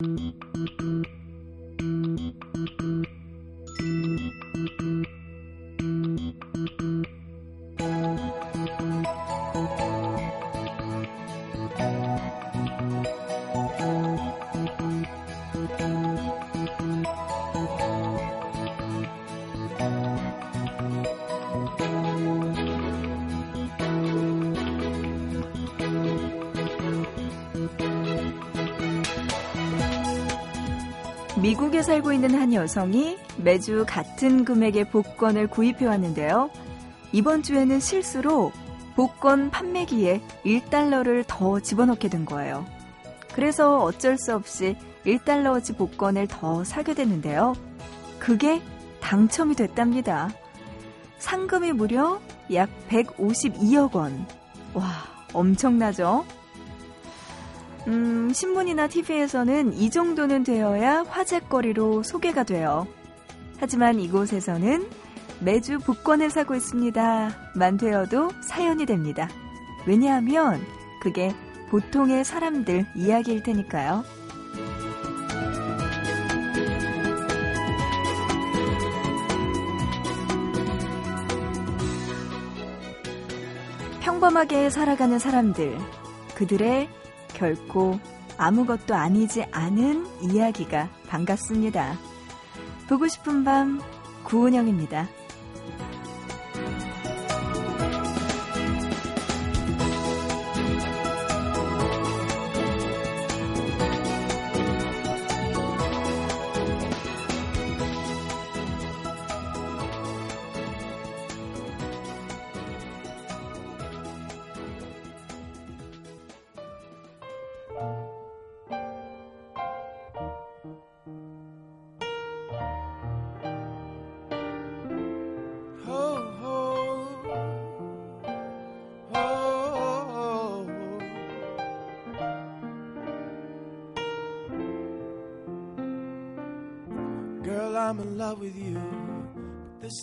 미 살고 있는 한 여성이 매주 같은 금액의 복권을 구입해 왔는데요. 이번 주에는 실수로 복권 판매기에 1달러를 더 집어넣게 된 거예요. 그래서 어쩔 수 없이 1달러어치 복권을 더 사게 됐는데요. 그게 당첨이 됐답니다. 상금이 무려 약 152억 원. 와, 엄청나죠? 음, 신문이나 TV에서는 이 정도는 되어야 화제거리로 소개가 돼요. 하지만 이곳에서는 매주 복권을 사고 있습니다. 만 되어도 사연이 됩니다. 왜냐하면 그게 보통의 사람들 이야기일 테니까요. 평범하게 살아가는 사람들, 그들의 결코 아무것도 아니지 않은 이야기가 반갑습니다. 보고 싶은 밤 구은영입니다.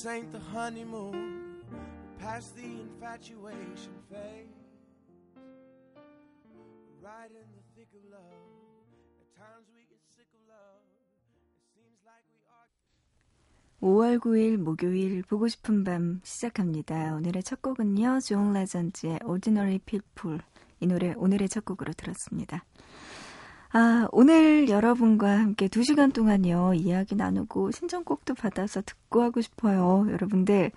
This ain't the honeymoon. Past the infatuation phase. Right in the thick of love. At times we get sick of love. It seems like we are. 5월 9일 목요일 보고 싶은 밤 시작합니다. 오늘의 첫 곡은요. 존 레전드의 Ordinary People. 이 노래 오늘의 첫 곡으로 들었습니다. 아, 오늘 여러분과 함께 2시간 동안요, 이야기 나누고 신청곡도 받아서 듣고 하고 싶어요. 여러분들,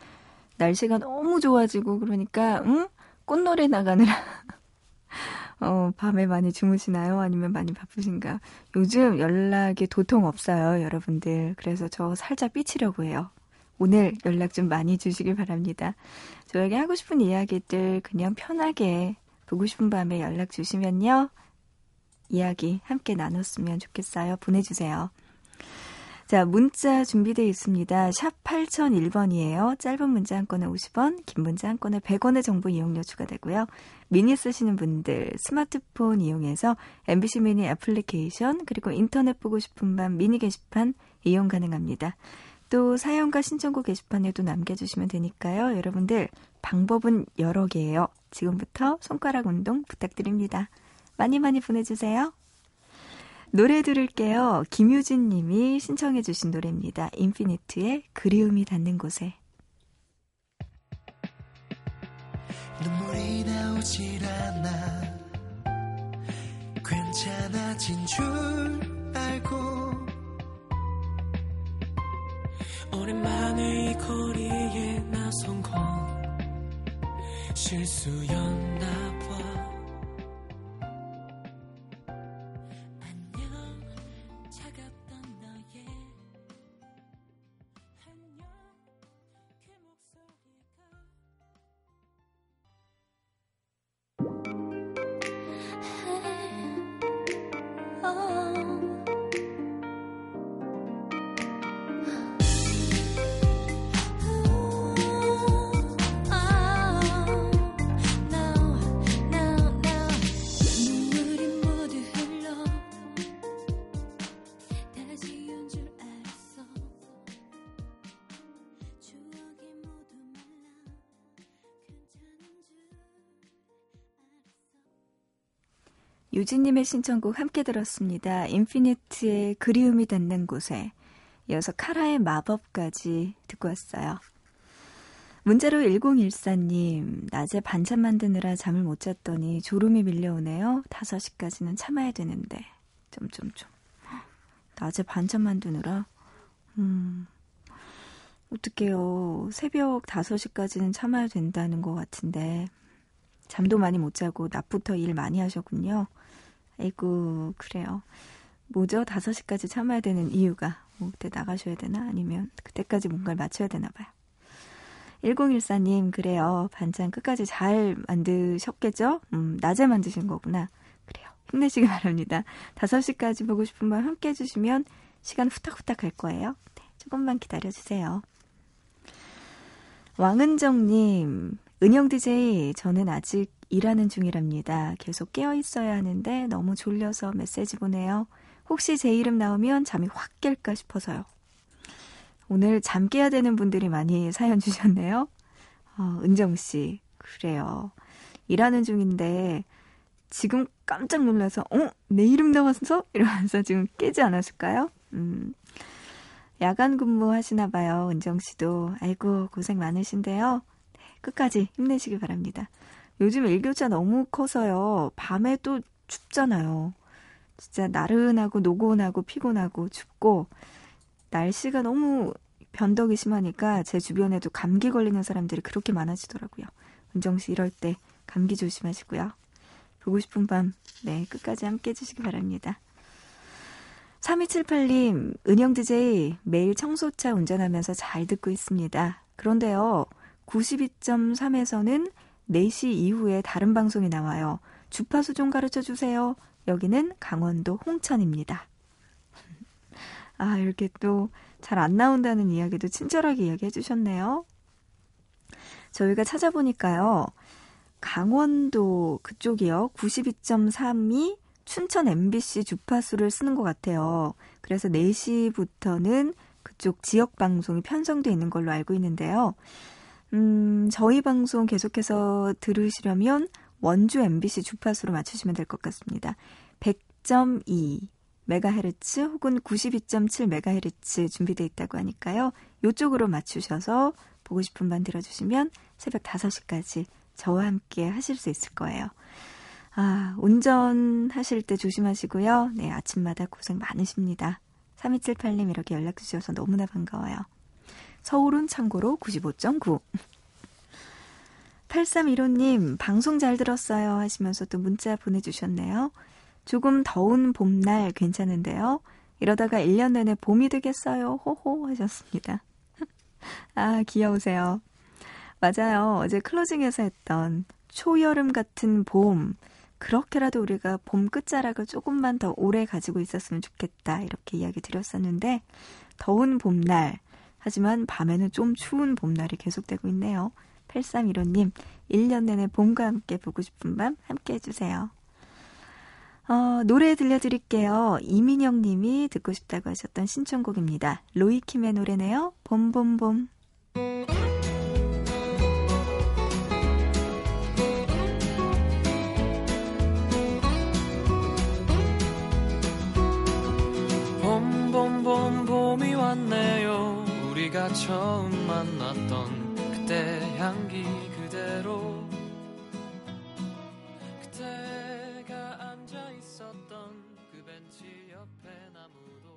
날씨가 너무 좋아지고, 그러니까, 응? 꽃노래 나가느라. 어, 밤에 많이 주무시나요? 아니면 많이 바쁘신가? 요즘 연락이 도통 없어요, 여러분들. 그래서 저 살짝 삐치려고 해요. 오늘 연락 좀 많이 주시길 바랍니다. 저에게 하고 싶은 이야기들 그냥 편하게 보고 싶은 밤에 연락 주시면요. 이야기 함께 나눴으면 좋겠어요. 보내주세요. 자, 문자 준비되어 있습니다. 샵 8001번이에요. 짧은 문자 한 건에 50원, 긴 문자 한 건에 100원의 정보 이용료 추가되고요. 미니 쓰시는 분들 스마트폰 이용해서 MBC 미니 애플리케이션 그리고 인터넷 보고 싶은 밤 미니 게시판 이용 가능합니다. 또 사연과 신청곡 게시판에도 남겨주시면 되니까요. 여러분들 방법은 여러 개예요. 지금부터 손가락 운동 부탁드립니다. 많이 많이 보내주세요. 노래 들을게요. 김유진 님이 신청해 주신 노래입니다. 인피니트의 그리움이 닿는 곳에. 눈물이 나오질 않아 괜찮아진 줄 알고 오랜만에 이 거리에 나선 건 실수였나 유진님의 신청곡 함께 들었습니다. 인피니트의 그리움이 닿는 곳에 이어서 카라의 마법까지 듣고 왔어요. 문자로 1014님, 낮에 반찬 만드느라 잠을 못 잤더니 졸음이 밀려오네요. 5시까지는 참아야 되는데. 점점점. 낮에 반찬 만드느라? 음, 어떡해요. 새벽 5시까지는 참아야 된다는 것 같은데. 잠도 많이 못 자고 낮부터 일 많이 하셨군요. 아이고, 그래요. 뭐죠? 5시까지 참아야 되는 이유가. 뭐 그때 나가셔야 되나? 아니면 그때까지 뭔가를 맞춰야 되나 봐요. 1014님, 그래요. 반찬 끝까지 잘 만드셨겠죠? 음, 낮에 만드신 거구나. 그래요. 힘내시기 바랍니다. 5시까지 보고 싶은 분 함께 해주시면 시간 후딱후딱 갈 거예요. 네, 조금만 기다려주세요. 왕은정님, 은영 DJ, 저는 아직 일하는 중이랍니다. 계속 깨어 있어야 하는데 너무 졸려서 메시지 보내요. 혹시 제 이름 나오면 잠이 확 깰까 싶어서요. 오늘 잠 깨야 되는 분들이 많이 사연 주셨네요. 어, 은정 씨, 그래요. 일하는 중인데 지금 깜짝 놀라서 어? 내 이름 나왔어? 이러면서 지금 깨지 않았을까요? 음. 야간 근무 하시나 봐요. 은정 씨도. 아이고, 고생 많으신데요. 네, 끝까지 힘내시기 바랍니다. 요즘 일교차 너무 커서요. 밤에 또 춥잖아요. 진짜 나른하고 노곤하고 피곤하고 춥고 날씨가 너무 변덕이 심하니까 제 주변에도 감기 걸리는 사람들이 그렇게 많아지더라고요. 은정 씨 이럴 때 감기 조심하시고요. 보고 싶은 밤, 네, 끝까지 함께 해주시기 바랍니다. 3278님, 은영 DJ 매일 청소차 운전하면서 잘 듣고 있습니다. 그런데요, 92.3에서는 4시 이후에 다른 방송이 나와요. 주파수 좀 가르쳐 주세요. 여기는 강원도 홍천입니다. 아, 이렇게 또 잘 안 나온다는 이야기도 친절하게 이야기해 주셨네요. 저희가 찾아보니까요. 강원도 그쪽이요. 92.3이 춘천 MBC 주파수를 쓰는 것 같아요. 그래서 4시부터는 그쪽 지역 방송이 편성돼 있는 걸로 알고 있는데요. 음, 저희 방송 계속해서 들으시려면 원주 MBC 주파수로 맞추시면 될 것 같습니다. 100.2 메가헤르츠 혹은 92.7 메가헤르츠 준비되어 있다고 하니까요. 이쪽으로 맞추셔서 보고 싶은 반 들어주시면 새벽 5시까지 저와 함께 하실 수 있을 거예요. 아, 운전하실 때 조심하시고요. 네, 아침마다 고생 많으십니다. 3278님 이렇게 연락 주셔서 너무나 반가워요. 서울은 참고로 95.9. 8315님, 방송 잘 들었어요 하시면서 또 문자 보내주셨네요. 조금 더운 봄날 괜찮은데요. 이러다가 1년 내내 봄이 되겠어요. 호호 하셨습니다. 아, 귀여우세요. 맞아요. 어제 클로징에서 했던 초여름 같은 봄. 그렇게라도 우리가 봄 끝자락을 조금만 더 오래 가지고 있었으면 좋겠다. 이렇게 이야기 드렸었는데, 더운 봄날. 하지만 밤에는 좀 추운 봄날이 계속되고 있네요. 8315님, 1년 내내 봄과 함께 보고 싶은 밤 함께 해주세요. 어, 노래 들려드릴게요. 이민영 님이 듣고 싶다고 하셨던 신청곡입니다. 로이킴의 노래네요. 봄봄봄. 우리가 처음 만났던 그때 향기 그대로. 그때가 앉아 있었던 그 벤치 옆에 나무도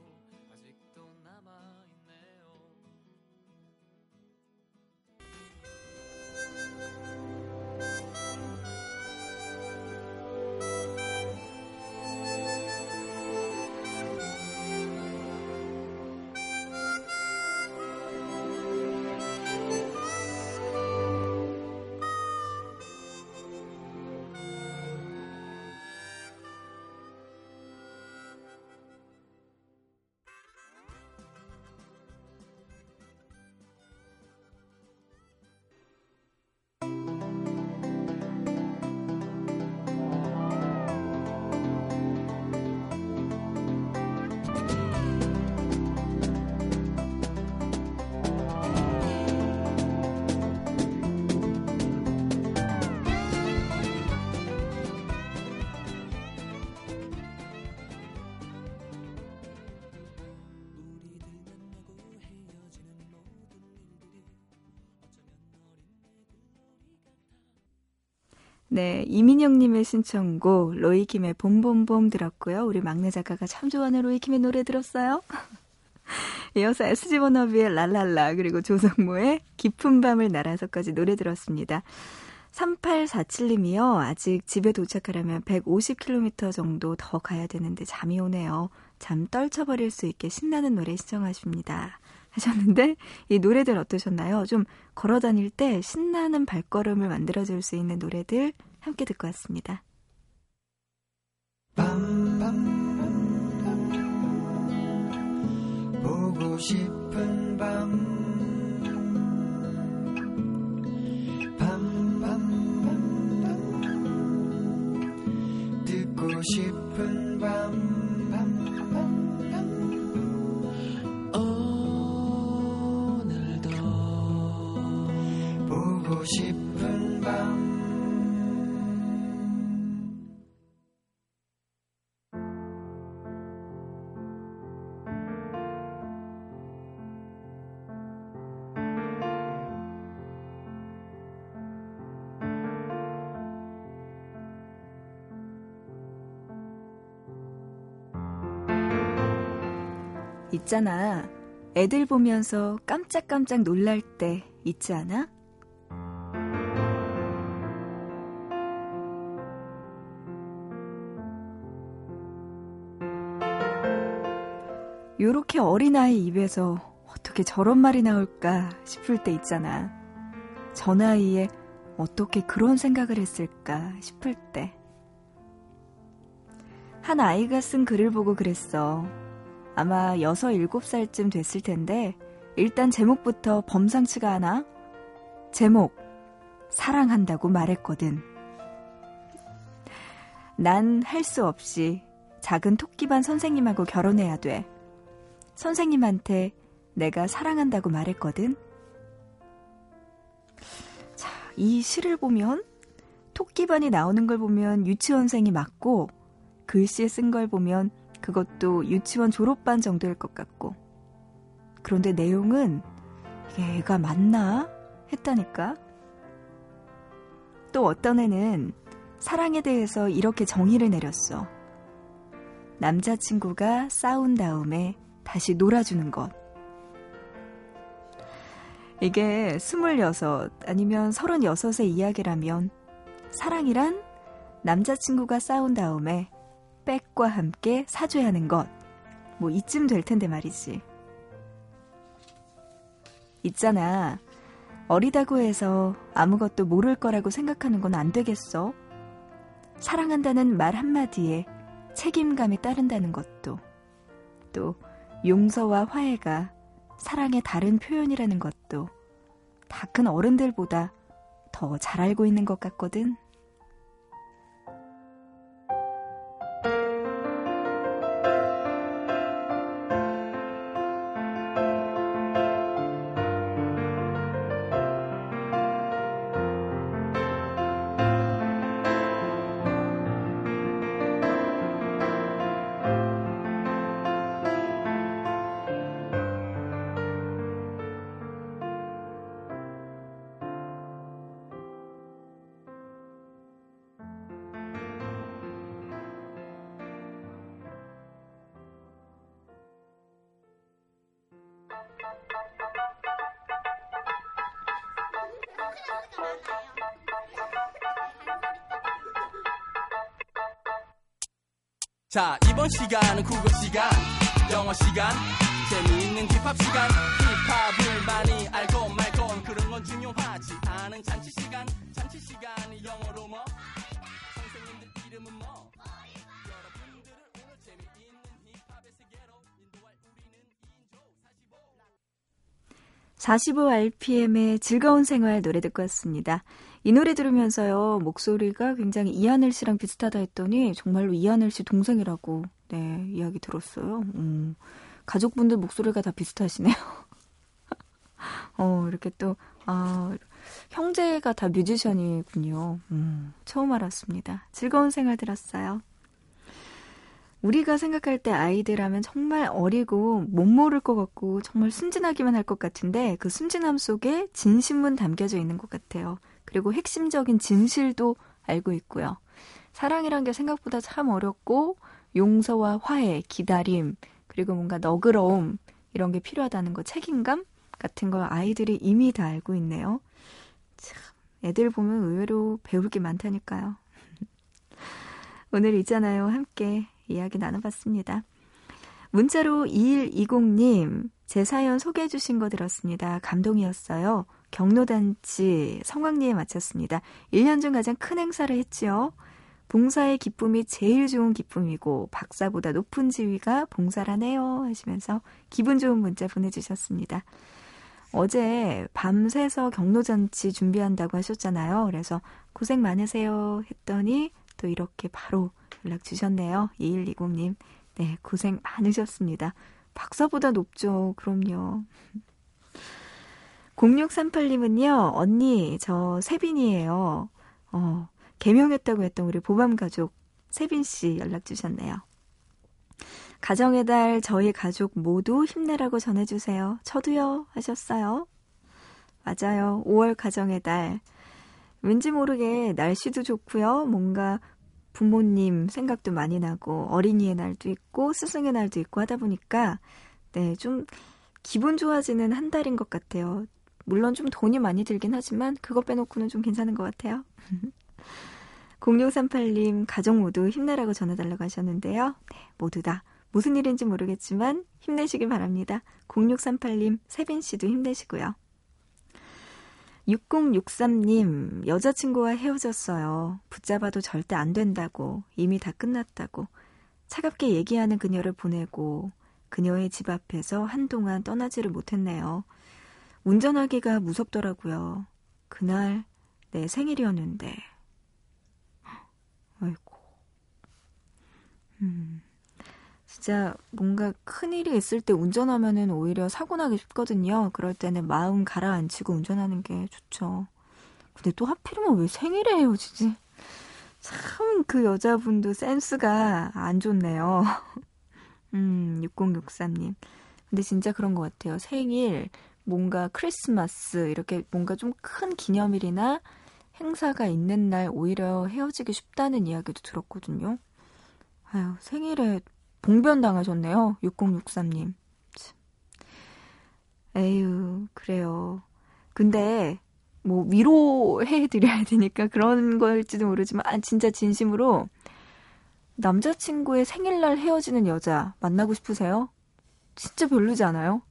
네, 이민영님의 신청곡 로이킴의 봄봄봄 들었고요. 우리 막내 작가가 참 좋아하는 로이킴의 노래 들었어요. 이어서 SG 워너비의 랄랄라 그리고 조성모의 깊은 밤을 날아서까지 노래 들었습니다. 3847님이요. 아직 집에 도착하려면 150km 정도 더 가야 되는데 잠이 오네요. 잠 떨쳐버릴 수 있게 신나는 노래 시청하십니다. 하셨는데 이 노래들 어떠셨나요? 좀 걸어 다닐 때 신나는 발걸음을 만들어 줄 수 있는 노래들 함께 듣고 왔습니다. 보고 싶은 밤 있잖아. 애들 보면서 깜짝깜짝 놀랄 때 있지 않아? 요렇게 어린아이 입에서 어떻게 저런 말이 나올까 싶을 때 있잖아. 저 나이에 어떻게 그런 생각을 했을까 싶을 때. 한 아이가 쓴 글을 보고 그랬어. 아마 6, 7살쯤 됐을 텐데, 일단 제목부터 범상치가 않아? 제목, 사랑한다고 말했거든. 난 할 수 없이 작은 토끼반 선생님하고 결혼해야 돼. 선생님한테 내가 사랑한다고 말했거든. 자, 이 시를 보면 토끼반이 나오는 걸 보면 유치원생이 맞고 글씨 쓴걸 보면 그것도 유치원 졸업반 정도일 것 같고 그런데 내용은 이게 애가 맞나 했다니까. 또 어떤 애는 사랑에 대해서 이렇게 정의를 내렸어. 남자친구가 싸운 다음에 다시 놀아주는 것. 이게 26 아니면 36의 이야기라면 사랑이란 남자친구가 싸운 다음에 백과 함께 사죄하는 것. 뭐 이쯤 될 텐데 말이지. 있잖아. 어리다고 해서 아무것도 모를 거라고 생각하는 건 안 되겠어. 사랑한다는 말 한마디에 책임감이 따른다는 것도. 또 용서와 화해가 사랑의 다른 표현이라는 것도 다 큰 어른들보다 더 잘 알고 있는 것 같거든. ' 자 이번 시간은 국어 시간 영어 시간 재미있는 힙합 시간. 힙합을 많이 알고 말고 그런 건 중요하지 않은 잔치 시간. 잔치 시간이 영어로 뭐? 선생님들 이름은 뭐? 여러분들을 오늘 재미있는 힙합의 세계로 인도할 우리는 2인조 45 45rpm의 즐거운 생활 노래 듣고 왔습니다. 이 노래 들으면서요, 목소리가 굉장히 이하늘 씨랑 비슷하다 했더니 정말로 이하늘 씨 동생이라고, 네, 이야기 들었어요. 음, 가족분들 목소리가 다 비슷하시네요. 어, 이렇게 또, 아, 형제가 다 뮤지션이군요. 음, 처음 알았습니다. 즐거운 생활 들었어요. 우리가 생각할 때 아이들 하면 정말 어리고 못 모를 것 같고 정말 순진하기만 할 것 같은데 그 순진함 속에 진심은 담겨져 있는 것 같아요. 그리고 핵심적인 진실도 알고 있고요. 사랑이란 게 생각보다 참 어렵고 용서와 화해, 기다림, 그리고 뭔가 너그러움 이런 게 필요하다는 거, 책임감 같은 걸 아이들이 이미 다 알고 있네요. 참, 애들 보면 의외로 배울 게 많다니까요. 오늘 있잖아요. 함께 이야기 나눠봤습니다. 문자로 2120님, 제 사연 소개해 주신 거 들었습니다. 감동이었어요. 경로단지 성황리에 마쳤습니다. 1년 중 가장 큰 행사를 했지요. 봉사의 기쁨이 제일 좋은 기쁨이고 박사보다 높은 지위가 봉사라네요 하시면서 기분 좋은 문자 보내주셨습니다. 어제 밤새서 경로잔치 준비한다고 하셨잖아요. 그래서 고생 많으세요 했더니 또 이렇게 바로 연락 주셨네요. 2120님. 네, 고생 많으셨습니다. 박사보다 높죠. 그럼요. 0638님은요, 언니, 저 세빈이에요. 어, 개명했다고 했던 우리 보밤 가족 세빈 씨 연락 주셨네요. 가정의 달 저희 가족 모두 힘내라고 전해주세요. 저도요 하셨어요. 맞아요. 5월 가정의 달. 왠지 모르게 날씨도 좋고요. 뭔가 부모님 생각도 많이 나고 어린이의 날도 있고 스승의 날도 있고 하다 보니까 네, 좀 기분 좋아지는 한 달인 것 같아요. 물론 좀 돈이 많이 들긴 하지만 그거 빼놓고는 좀 괜찮은 것 같아요. 0638님 가족 모두 힘내라고 전해달라고 하셨는데요. 네, 모두 다 무슨 일인지 모르겠지만 힘내시길 바랍니다. 0638님 세빈 씨도 힘내시고요. 6063님, 여자친구와 헤어졌어요. 붙잡아도 절대 안 된다고, 이미 다 끝났다고, 차갑게 얘기하는 그녀를 보내고, 그녀의 집 앞에서 한동안 떠나지를 못했네요. 운전하기가 무섭더라고요. 그날 내 생일이었는데. 아이고. 음. 진짜 뭔가 큰 일이 있을 때 운전하면은 오히려 사고 나기 쉽거든요. 그럴 때는 마음 가라앉히고 운전하는 게 좋죠. 근데 또 하필이면 왜 생일에 헤어지지? 참 그 여자분도 센스가 안 좋네요. 음, 6063님. 근데 진짜 그런 것 같아요. 생일, 뭔가 크리스마스, 이렇게 뭔가 좀 큰 기념일이나 행사가 있는 날 오히려 헤어지기 쉽다는 이야기도 들었거든요. 아유, 생일에 봉변 당하셨네요. 6063님. 에휴, 그래요. 근데, 뭐, 위로해 드려야 되니까 그런 걸지도 모르지만, 아, 진짜 진심으로, 남자친구의 생일날 헤어지는 여자 만나고 싶으세요? 진짜 별로지 않아요?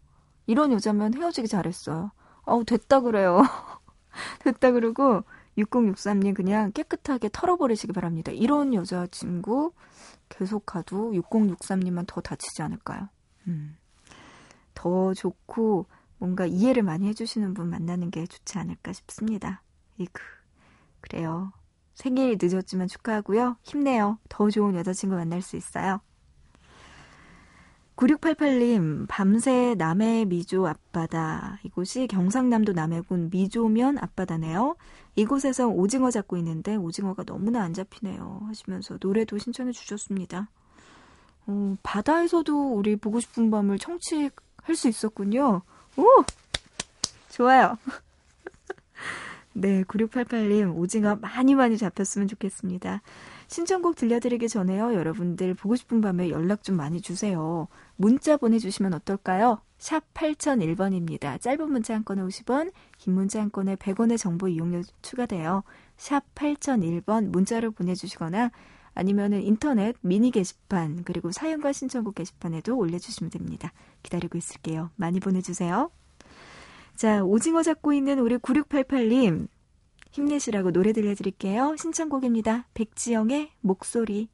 이런 여자면 헤어지기 잘했어요. 어우, 됐다 그래요. 됐다 그러고, 6063님 그냥 깨끗하게 털어버리시기 바랍니다. 이런 여자친구 계속 가도 6063님만 더 다치지 않을까요? 음. 더 좋고 뭔가 이해를 많이 해주시는 분 만나는 게 좋지 않을까 싶습니다. 이그 그래요. 생일 늦었지만 축하하고요. 힘내요. 더 좋은 여자친구 만날 수 있어요. 9688님, 밤새 남해 미조 앞바다. 이곳이 경상남도 남해군 미조면 앞바다네요. 이곳에서 오징어 잡고 있는데 오징어가 너무나 안 잡히네요. 하시면서 노래도 신청해 주셨습니다. 어, 바다에서도 우리 보고 싶은 밤을 청취할 수 있었군요. 오! 좋아요. 네, 9688님, 오징어 많이 많이 잡혔으면 좋겠습니다. 신청곡 들려드리기 전에요. 여러분들 보고 싶은 밤에 연락 좀 많이 주세요. 문자 보내주시면 어떨까요? 샵 8001번입니다. 짧은 문자 한 건에 50원, 긴 문자 한 건에 100원의 정보 이용료 추가돼요. 샵 8001번 문자로 보내주시거나 아니면은 인터넷 미니 게시판 그리고 사연과 신청곡 게시판에도 올려주시면 됩니다. 기다리고 있을게요. 많이 보내주세요. 자, 오징어 잡고 있는 우리 9688님. 힘내시라고 노래 들려드릴게요. 신청곡입니다. 백지영의 목소리.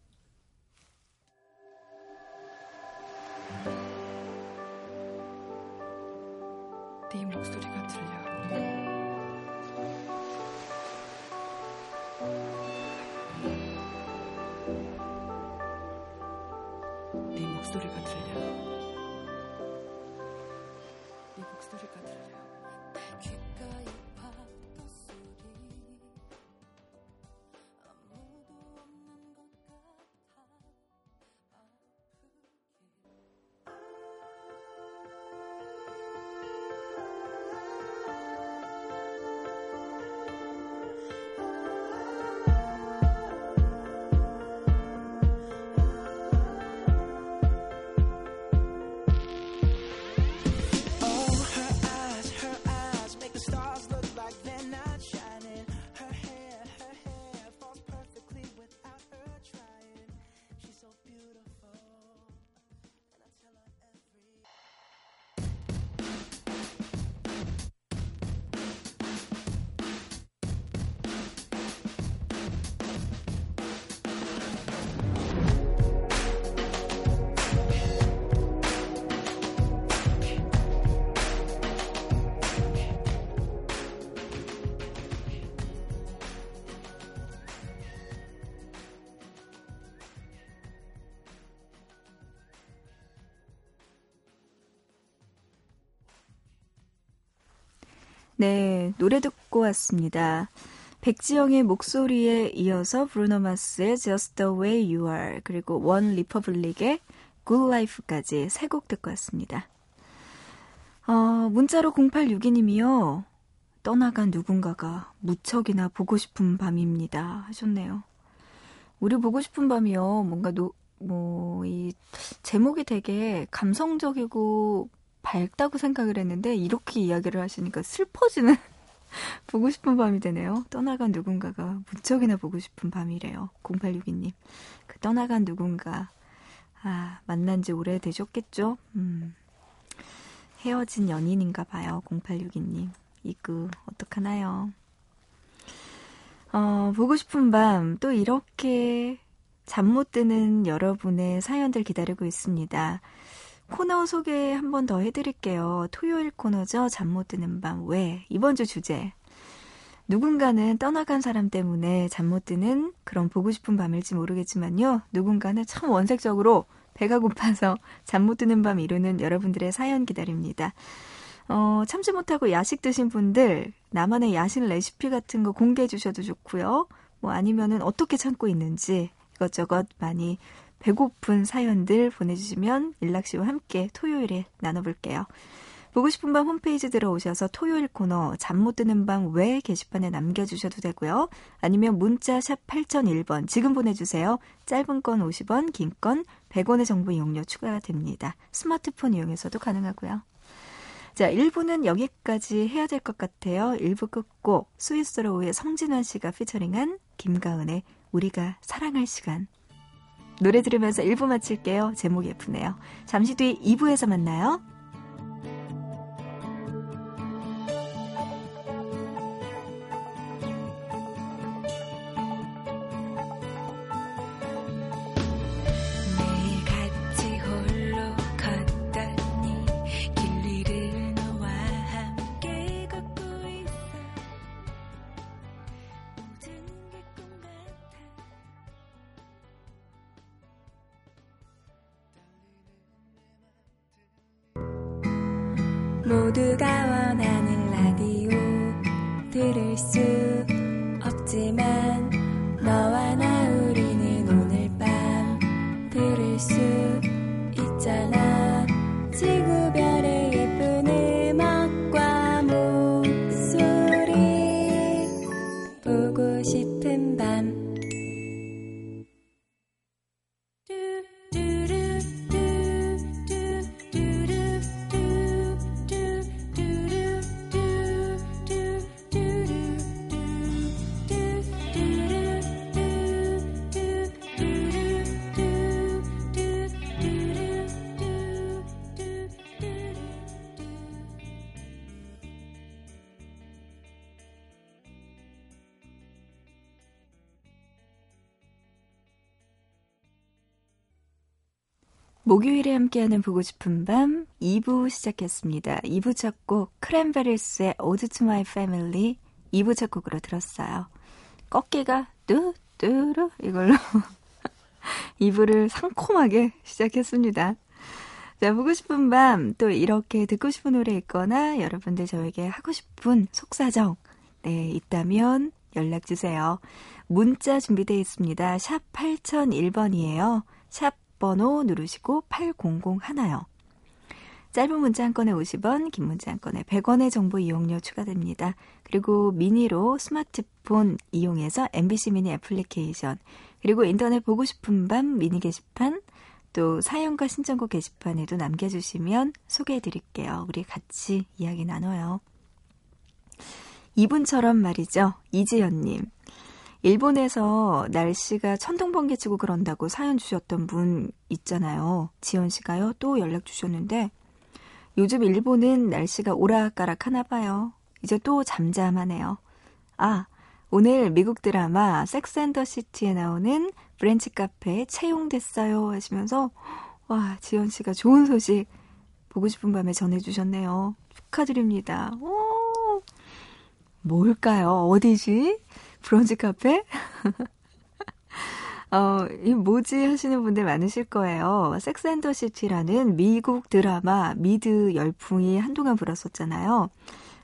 네, 노래 듣고 왔습니다. 백지영의 목소리에 이어서 브루노 마스의 Just the Way You Are 그리고 원 리퍼블릭의 Good Life까지 세 곡 듣고 왔습니다. 어, 문자로 0862님이요. 떠나간 누군가가 무척이나 보고 싶은 밤입니다. 하셨네요. 우리 보고 싶은 밤이요. 뭔가 노, 뭐, 이 제목이 되게 감성적이고 밝다고 생각을 했는데 이렇게 이야기를 하시니까 슬퍼지는 보고 싶은 밤이 되네요. 떠나간 누군가가 무척이나 보고 싶은 밤이래요. 0862님. 그 떠나간 누군가. 아, 만난 지 오래되셨겠죠? 음. 헤어진 연인인가 봐요. 0862님. 이그, 어떡하나요? 어, 보고 싶은 밤, 또 이렇게 잠 못 드는 여러분의 사연들 기다리고 있습니다. 코너 소개 한 번 더 해드릴게요. 토요일 코너죠. 잠 못 드는 밤. 왜? 이번 주 주제. 누군가는 떠나간 사람 때문에 잠 못 드는 그런 보고 싶은 밤일지 모르겠지만요. 누군가는 참 원색적으로 배가 고파서 잠 못 드는 밤 이루는 여러분들의 사연 기다립니다. 어, 참지 못하고 야식 드신 분들, 나만의 야식 레시피 같은 거 공개해 주셔도 좋고요. 뭐 아니면은 어떻게 참고 있는지 이것저것 많이 배고픈 사연들 보내주시면 일락 씨와 함께 토요일에 나눠볼게요. 보고 싶은 밤 홈페이지 들어오셔서 토요일 코너 잠 못 드는 밤왜 게시판에 남겨주셔도 되고요. 아니면 문자 샵 8001번 지금 보내주세요. 짧은 건 50원, 긴 건 100원의 정보 이용료 추가가 됩니다. 스마트폰 이용해서도 가능하고요. 자, 1부는 여기까지 해야 될 것 같아요. 1부 끝곡 스위스로우의 성진환 씨가 피처링한 김가은의 우리가 사랑할 시간 노래 들으면서 1부 마칠게요. 제목이 예쁘네요. 잠시 뒤 2부에서 만나요. 목요일에 함께하는 보고 싶은 밤 2부 시작했습니다. 2부 첫 곡 크랜베리스의 Ode to My Family 2부 첫 곡으로 들었어요. 꺾기가 뚜뚜루 이걸로 2부를 상콤하게 시작했습니다. 자, 보고 싶은 밤 또 이렇게 듣고 싶은 노래 있거나 여러분들 저에게 하고 싶은 속사정 네, 있다면 연락 주세요. 문자 준비되어 있습니다. 샵 8001번이에요. 샵 번호 누르시고 8001요. 짧은 문자 한 건에 50원, 긴 문자 한 건에 100원의 정보 이용료 추가됩니다. 그리고 미니로 스마트폰 이용해서 MBC 미니 애플리케이션, 그리고 인터넷 보고 싶은 밤 미니 게시판, 또 사연과 신청곡 게시판에도 남겨주시면 소개해 드릴게요. 우리 같이 이야기 나눠요. 이분처럼 말이죠. 이지연님. 일본에서 날씨가 천둥번개 치고 그런다고 사연 주셨던 분 있잖아요. 지연 씨가요. 또 연락 주셨는데 요즘 일본은 날씨가 오락가락 하나 봐요. 이제 또 잠잠하네요. 아, 오늘 미국 드라마 섹스 앤더 시티에 나오는 브렌치 카페 채용됐어요 하시면서 와, 지연 씨가 좋은 소식 보고 싶은 밤에 전해 주셨네요. 축하드립니다. 오! 뭘까요? 어디지? 브런치 카페? 어, 이 뭐지 하시는 분들 많으실 거예요. 섹스 앤더 시티라는 미국 드라마 미드 열풍이 한동안 불었었잖아요.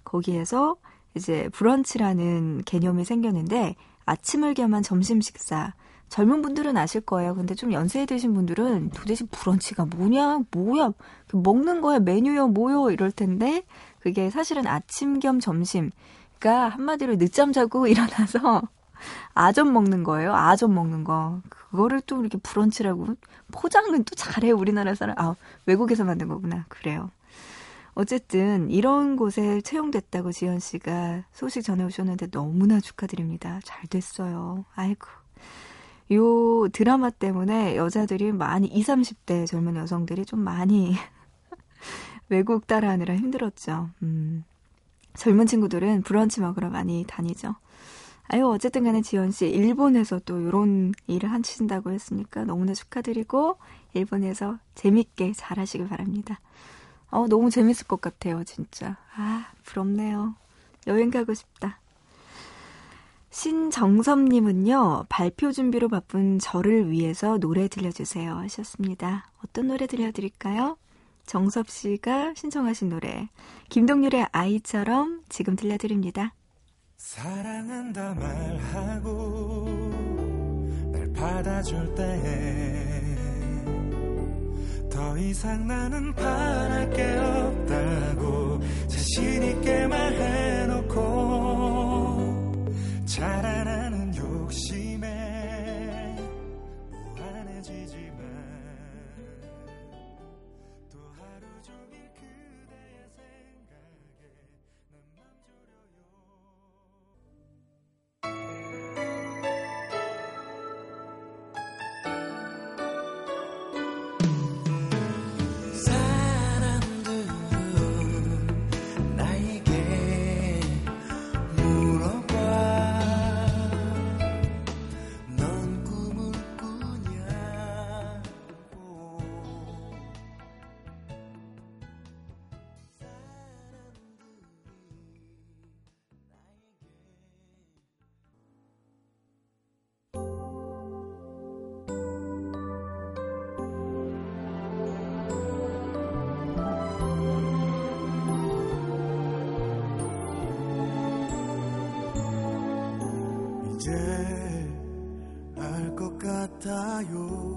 거기에서 이제 브런치라는 개념이 생겼는데 아침을 겸한 점심 식사. 젊은 분들은 아실 거예요. 근데 좀 연세 드신 분들은 도대체 브런치가 뭐냐, 뭐야, 그 먹는 거야, 메뉴요, 뭐요, 이럴 텐데, 그게 사실은 아침 겸 점심. 그러니까 한마디로 늦잠 자고 일어나서 아점 먹는 거예요. 아점 먹는 거. 그거를 또 이렇게 브런치라고 포장은 또 잘해요. 우리나라 사람. 아, 외국에서 만든 거구나. 그래요. 어쨌든 이런 곳에 채용됐다고 지연 씨가 소식 전해 오셨는데 너무나 축하드립니다. 잘 됐어요. 아이고. 요 드라마 때문에 여자들이 많이 20, 30대 젊은 여성들이 좀 많이 외국 따라하느라 힘들었죠. 음. 젊은 친구들은 브런치 먹으러 많이 다니죠. 아유, 어쨌든 간에 지연씨, 일본에서 또 요런 일을 하신다고 했으니까 너무나 축하드리고, 일본에서 재밌게 잘 하시길 바랍니다. 어, 너무 재밌을 것 같아요, 진짜. 아, 부럽네요. 여행 가고 싶다. 신정섭님은요, 발표 준비로 바쁜 저를 위해서 노래 들려주세요 하셨습니다. 어떤 노래 들려드릴까요? 정섭 씨가 신청하신 노래, 김동률의 아이처럼 지금 들려드립니다. 사랑한다 말하고 날 받아줄 때 더 이상 나는 바랄 게 없다고 자신 있게 말해놓고 자라나 같아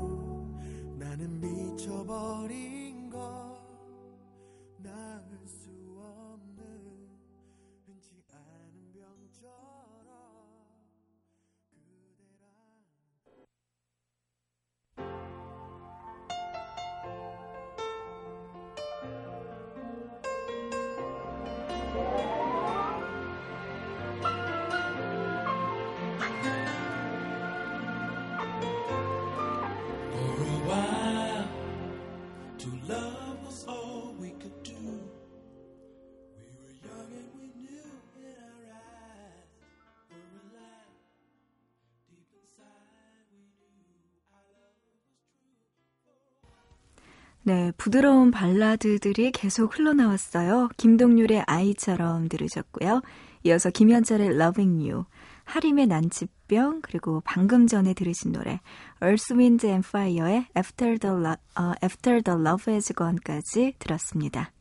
네, 부드러운 발라드들이 계속 흘러나왔어요. 김동률의 아이처럼 들으셨고요. 이어서 김현철의 Loving You, 하림의 난치병, 그리고 방금 전에 들으신 노래 Earth, Wind and Fire의 After the, Lo- 어, After the Love Has Gone까지 들었습니다.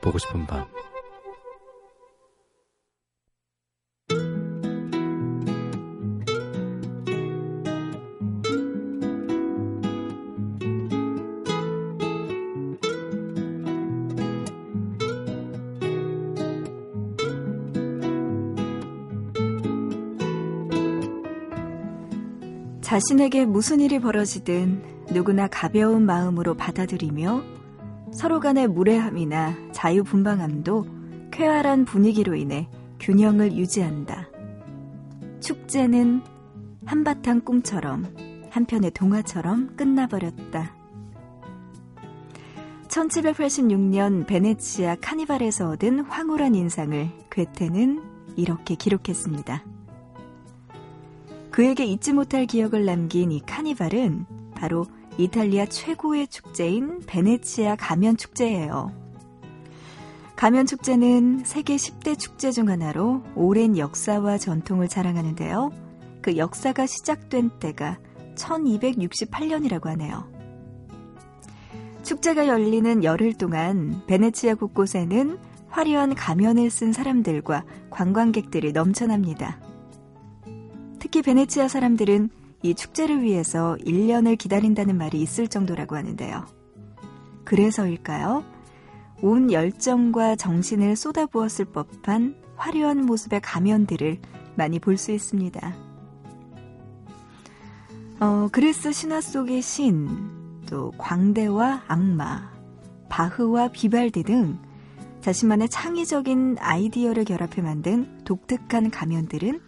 보고 싶은 밤. 자신에게 무슨 일이 벌어지든 누구나 가벼운 마음으로 받아들이며 서로 간의 무례함이나 자유분방함도 쾌활한 분위기로 인해 균형을 유지한다. 축제는 한바탕 꿈처럼 한편의 동화처럼 끝나버렸다. 1786년 베네치아 카니발에서 얻은 황홀한 인상을 괴테는 이렇게 기록했습니다. 그에게 잊지 못할 기억을 남긴 이 카니발은 바로 이탈리아 최고의 축제인 베네치아 가면 축제예요. 가면 축제는 세계 10대 축제 중 하나로 오랜 역사와 전통을 자랑하는데요. 그 역사가 시작된 때가 1268년이라고 하네요. 축제가 열리는 열흘 동안 베네치아 곳곳에는 화려한 가면을 쓴 사람들과 관광객들이 넘쳐납니다. 특히 베네치아 사람들은 이 축제를 위해서 1년을 기다린다는 말이 있을 정도라고 하는데요. 그래서일까요? 온 열정과 정신을 쏟아부었을 법한 화려한 모습의 가면들을 많이 볼 수 있습니다. 어, 그리스 신화 속의 신, 또 광대와 악마, 바흐와 비발디 등 자신만의 창의적인 아이디어를 결합해 만든 독특한 가면들은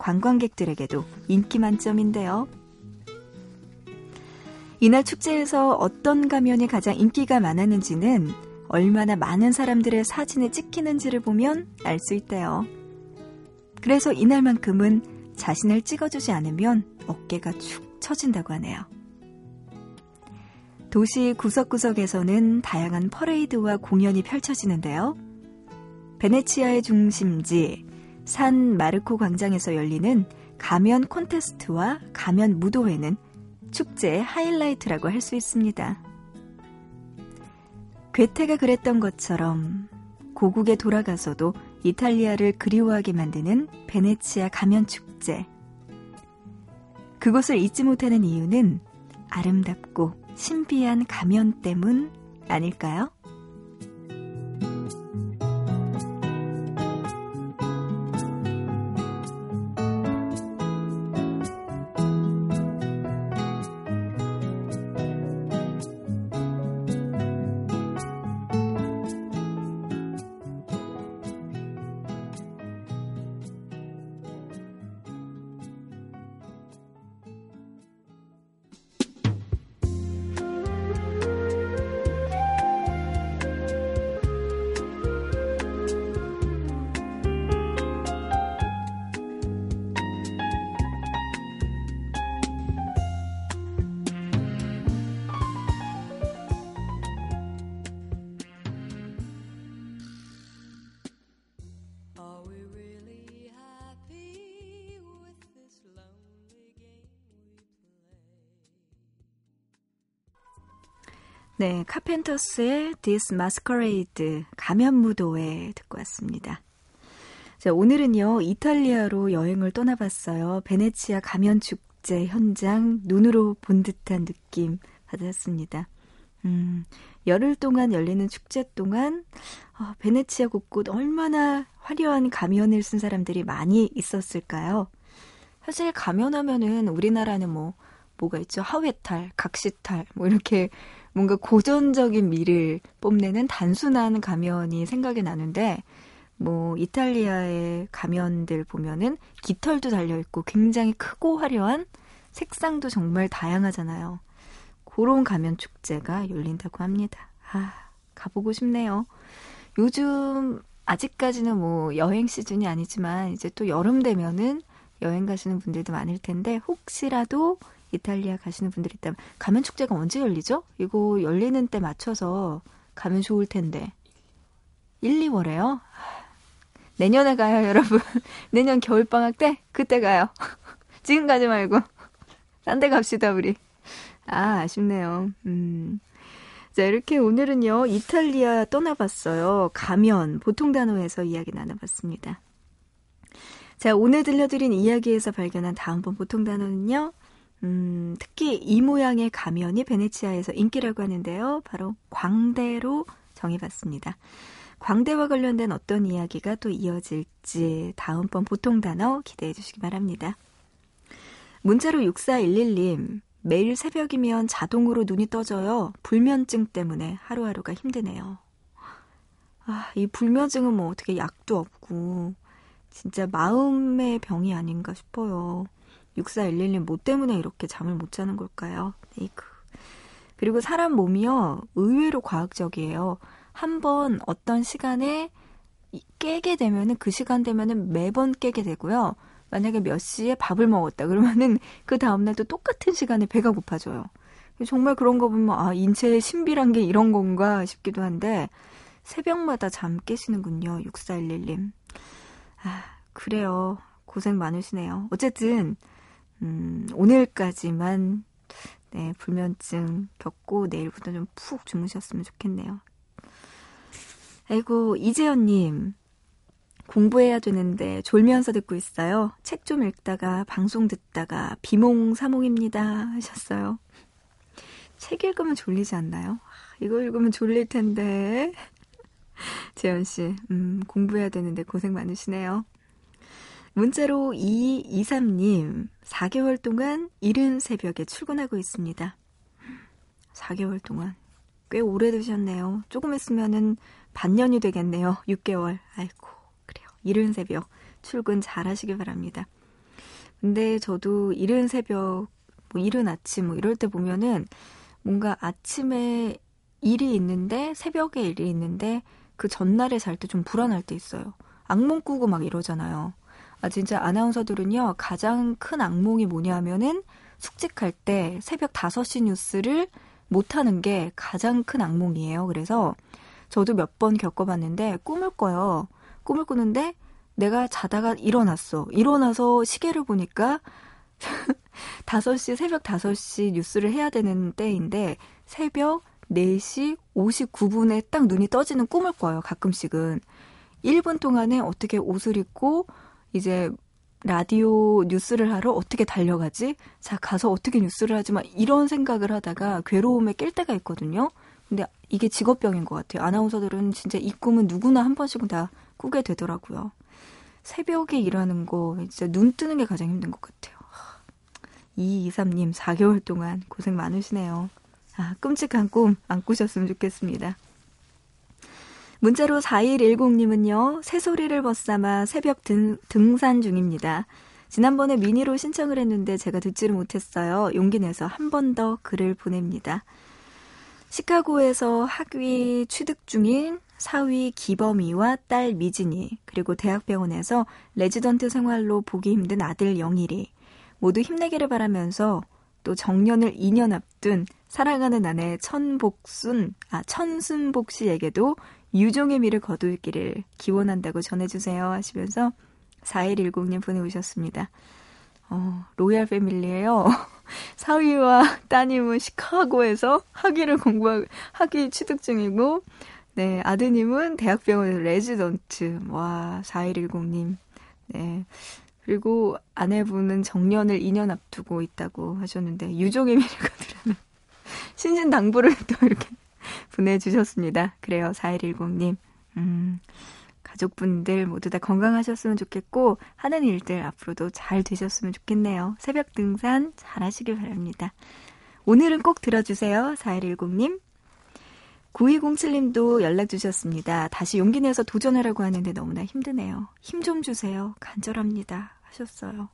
관광객들에게도 인기 만점인데요. 이날 축제에서 어떤 가면이 가장 인기가 많았는지는 얼마나 많은 사람들의 사진을 찍히는지를 보면 알 수 있대요. 그래서 이날만큼은 자신을 찍어주지 않으면 어깨가 축 처진다고 하네요. 도시 구석구석에서는 다양한 퍼레이드와 공연이 펼쳐지는데요. 베네치아의 중심지 산 마르코 광장에서 열리는 가면 콘테스트와 가면 무도회는 축제의 하이라이트라고 할 수 있습니다. 괴테가 그랬던 것처럼 고국에 돌아가서도 이탈리아를 그리워하게 만드는 베네치아 가면 축제. 그곳을 잊지 못하는 이유는 아름답고 신비한 가면 때문 아닐까요? 네, 카펜터스의 This Masquerade 가면 무도회 듣고 왔습니다. 자, 오늘은요, 이탈리아로 여행을 떠나봤어요. 베네치아 가면 축제 현장 눈으로 본 듯한 느낌 받았습니다. 음, 열흘 동안 열리는 축제 동안 어, 베네치아 곳곳 얼마나 화려한 가면을 쓴 사람들이 많이 있었을까요? 사실 가면하면은 우리나라는 뭐 뭐가 있죠? 하회탈, 각시탈, 뭐 이렇게 뭔가 고전적인 미를 뽐내는 단순한 가면이 생각이 나는데 뭐 이탈리아의 가면들 보면은 깃털도 달려 있고 굉장히 크고 화려한 색상도 정말 다양하잖아요. 그런 가면 축제가 열린다고 합니다. 아, 가보고 싶네요. 요즘 아직까지는 뭐 여행 시즌이 아니지만 이제 또 여름 되면은 여행 가시는 분들도 많을 텐데 혹시라도 이탈리아 가시는 분들 있다면 가면 축제가 언제 열리죠? 이거 열리는 때 맞춰서 가면 좋을 텐데. 1, 2월에요? 내년에 가요, 여러분. 내년 겨울방학 때? 그때 가요. 지금 가지 말고. 딴 데 갑시다, 우리. 아, 아쉽네요. 음. 자, 이렇게 오늘은요, 이탈리아 떠나봤어요. 가면, 보통 단어에서 이야기 나눠봤습니다. 자, 오늘 들려드린 이야기에서 발견한 다음번 보통 단어는요, 음, 특히 이 모양의 가면이 베네치아에서 인기라고 하는데요. 바로 광대로 정해봤습니다. 광대와 관련된 어떤 이야기가 또 이어질지 다음번 보통 단어 기대해 주시기 바랍니다. 문자로 6411님, 매일 새벽이면 자동으로 눈이 떠져요. 불면증 때문에 하루하루가 힘드네요. 아, 이 불면증은 뭐 어떻게 약도 없고, 진짜 마음의 병이 아닌가 싶어요. 6411님 뭐 때문에 이렇게 잠을 못 자는 걸까요? 에이크. 그리고 사람 몸이요, 의외로 과학적이에요. 한 번 어떤 시간에 깨게 되면은 그 시간 되면은 매번 깨게 되고요. 만약에 몇 시에 밥을 먹었다 그러면은 그 다음날 또 똑같은 시간에 배가 고파져요. 정말 그런 거 보면 아 인체의 신비란 게 이런 건가 싶기도 한데 새벽마다 잠 깨시는군요. 6411님. 아, 그래요. 고생 많으시네요. 어쨌든, 음, 오늘까지만, 네, 불면증 겪고 내일부터 좀 푹 주무셨으면 좋겠네요. 아이고, 이재현님. 공부해야 되는데 졸면서 듣고 있어요. 책 좀 읽다가 방송 듣다가 비몽사몽입니다 하셨어요. 책 읽으면 졸리지 않나요? 이거 읽으면 졸릴 텐데. 재현 씨, 음, 공부해야 되는데 고생 많으시네요. 문자로 223님, 4개월 동안 이른 새벽에 출근하고 있습니다. 4개월 동안. 꽤 오래 되셨네요. 조금 있으면은 반년이 되겠네요. 6개월. 아이고. 이른 새벽 출근 잘 하시길 바랍니다. 근데 저도 이른 새벽, 뭐 이른 아침 뭐 이럴 때 보면은 뭔가 아침에 일이 있는데 새벽에 일이 있는데 그 전날에 잘 때 좀 불안할 때 있어요. 악몽 꾸고 막 이러잖아요. 아 진짜 아나운서들은요 가장 큰 악몽이 뭐냐 하면은 숙직할 때 새벽 5시 뉴스를 못 하는 게 가장 큰 악몽이에요. 그래서 저도 몇 번 겪어봤는데 꿈을 꿔요. 꿈을 꾸는데 내가 자다가 일어났어. 일어나서 시계를 보니까 5시, 새벽 5시 뉴스를 해야 되는 때인데 새벽 4시 59분에 딱 눈이 떠지는 꿈을 꿔요. 가끔씩은. 1분 동안에 어떻게 옷을 입고 이제 라디오 뉴스를 하러 어떻게 달려가지? 자, 가서 어떻게 뉴스를 하지? 만 이런 생각을 하다가 괴로움에 깰 때가 있거든요. 근데 이게 직업병인 것 같아요. 아나운서들은 진짜 이 꿈은 누구나 한 번씩은 다 꾸게 되더라고요. 새벽에 일하는 거 진짜 눈 뜨는 게 가장 힘든 것 같아요. 223님 4개월 동안 고생 많으시네요. 아, 끔찍한 꿈 안 꾸셨으면 좋겠습니다. 문자로 4110님은요, 새소리를 벗삼아 새벽 등, 등산 중입니다. 지난번에 미니로 신청을 했는데 제가 듣지를 못했어요. 용기 내서 한 번 더 글을 보냅니다. 시카고에서 학위 취득 중인 사위 기범이와 딸 미진이, 그리고 대학병원에서 레지던트 생활로 보기 힘든 아들 영일이, 모두 힘내기를 바라면서 또 정년을 2년 앞둔 사랑하는 아내 천복순, 아, 천순복 씨에게도 유종의 미를 거두기를 기원한다고 전해주세요 하시면서 4110님 보내오셨습니다. 어, royal family예요. 사위와 따님은 시카고에서 학위를 공부하고 학위 취득 중이고 네, 아드님은 대학병원 레지던트. 와, 4110님. 네. 그리고 아내분은 정년을 2년 앞두고 있다고 하셨는데, 유종의 미 거두라며 신신당부를 또 이렇게 보내주셨습니다. 그래요, 4110님. 음, 가족분들 모두 다 건강하셨으면 좋겠고, 하는 일들 앞으로도 잘 되셨으면 좋겠네요. 새벽 등산 잘 하시길 바랍니다. 오늘은 꼭 들어주세요, 4110님. 9207님도 연락 주셨습니다. 다시 용기 내서 도전하라고 하는데 너무나 힘드네요. 힘 좀 주세요. 간절합니다. 하셨어요.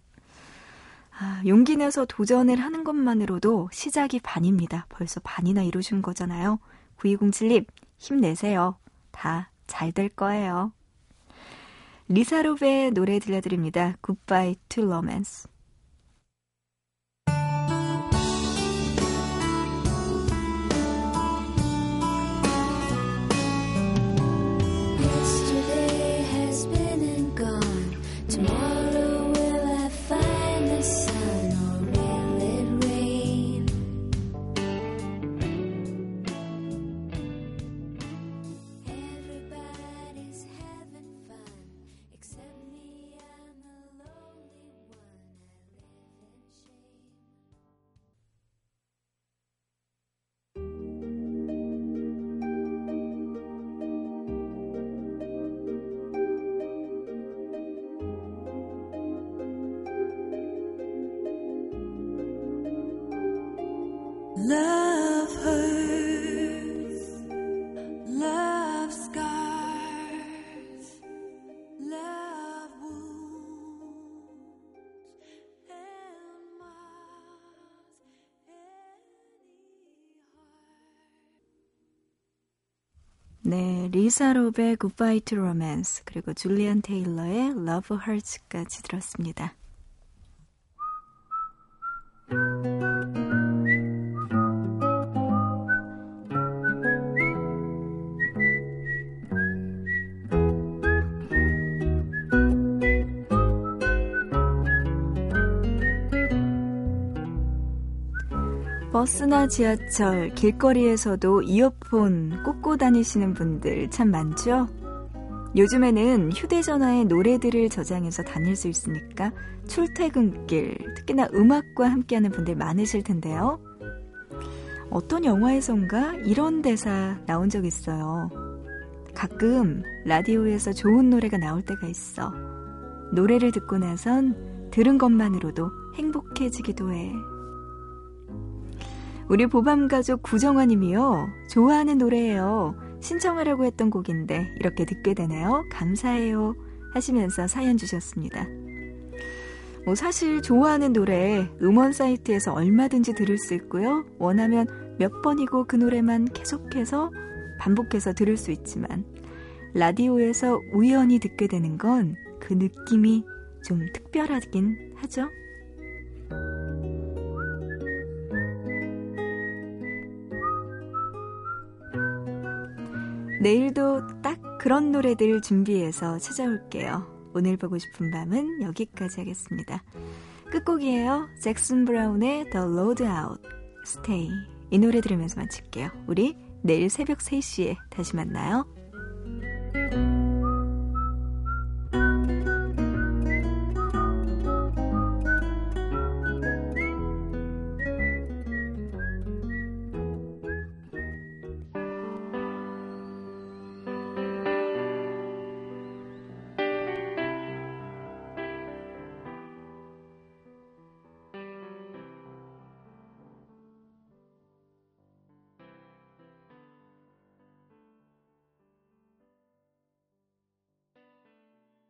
아, 용기 내서 도전을 하는 것만으로도 시작이 반입니다. 벌써 반이나 이루신 거잖아요. 9207님, 힘내세요. 다 잘 될 거예요. 리사롭의 노래 들려드립니다. Goodbye to Romance. 네, 리사 롭의 Goodbye to Romance 그리고 줄리안 테일러의 Love Hurts까지 들었습니다. 버스나 지하철, 길거리에서도 이어폰 꽂고 다니시는 분들 참 많죠? 요즘에는 휴대전화에 노래들을 저장해서 다닐 수 있으니까 출퇴근길, 특히나 음악과 함께하는 분들 많으실 텐데요. 어떤 영화에선가 이런 대사 나온 적 있어요. 가끔 라디오에서 좋은 노래가 나올 때가 있어. 노래를 듣고 나선 들은 것만으로도 행복해지기도 해. 우리 보밤가족 구정환님이요. 좋아하는 노래예요. 신청하려고 했던 곡인데 이렇게 듣게 되네요. 감사해요. 하시면서 사연 주셨습니다. 뭐 사실 좋아하는 노래 음원 사이트에서 얼마든지 들을 수 있고요. 원하면 몇 번이고 그 노래만 계속해서 반복해서 들을 수 있지만 라디오에서 우연히 듣게 되는 건 그 느낌이 좀 특별하긴 하죠. 내일도 딱 그런 노래들 준비해서 찾아올게요. 오늘 보고 싶은 밤은 여기까지 하겠습니다. 끝곡이에요. 잭슨 브라운의 The Road Out, Stay. 이 노래 들으면서 마칠게요. 우리 내일 새벽 3시에 다시 만나요.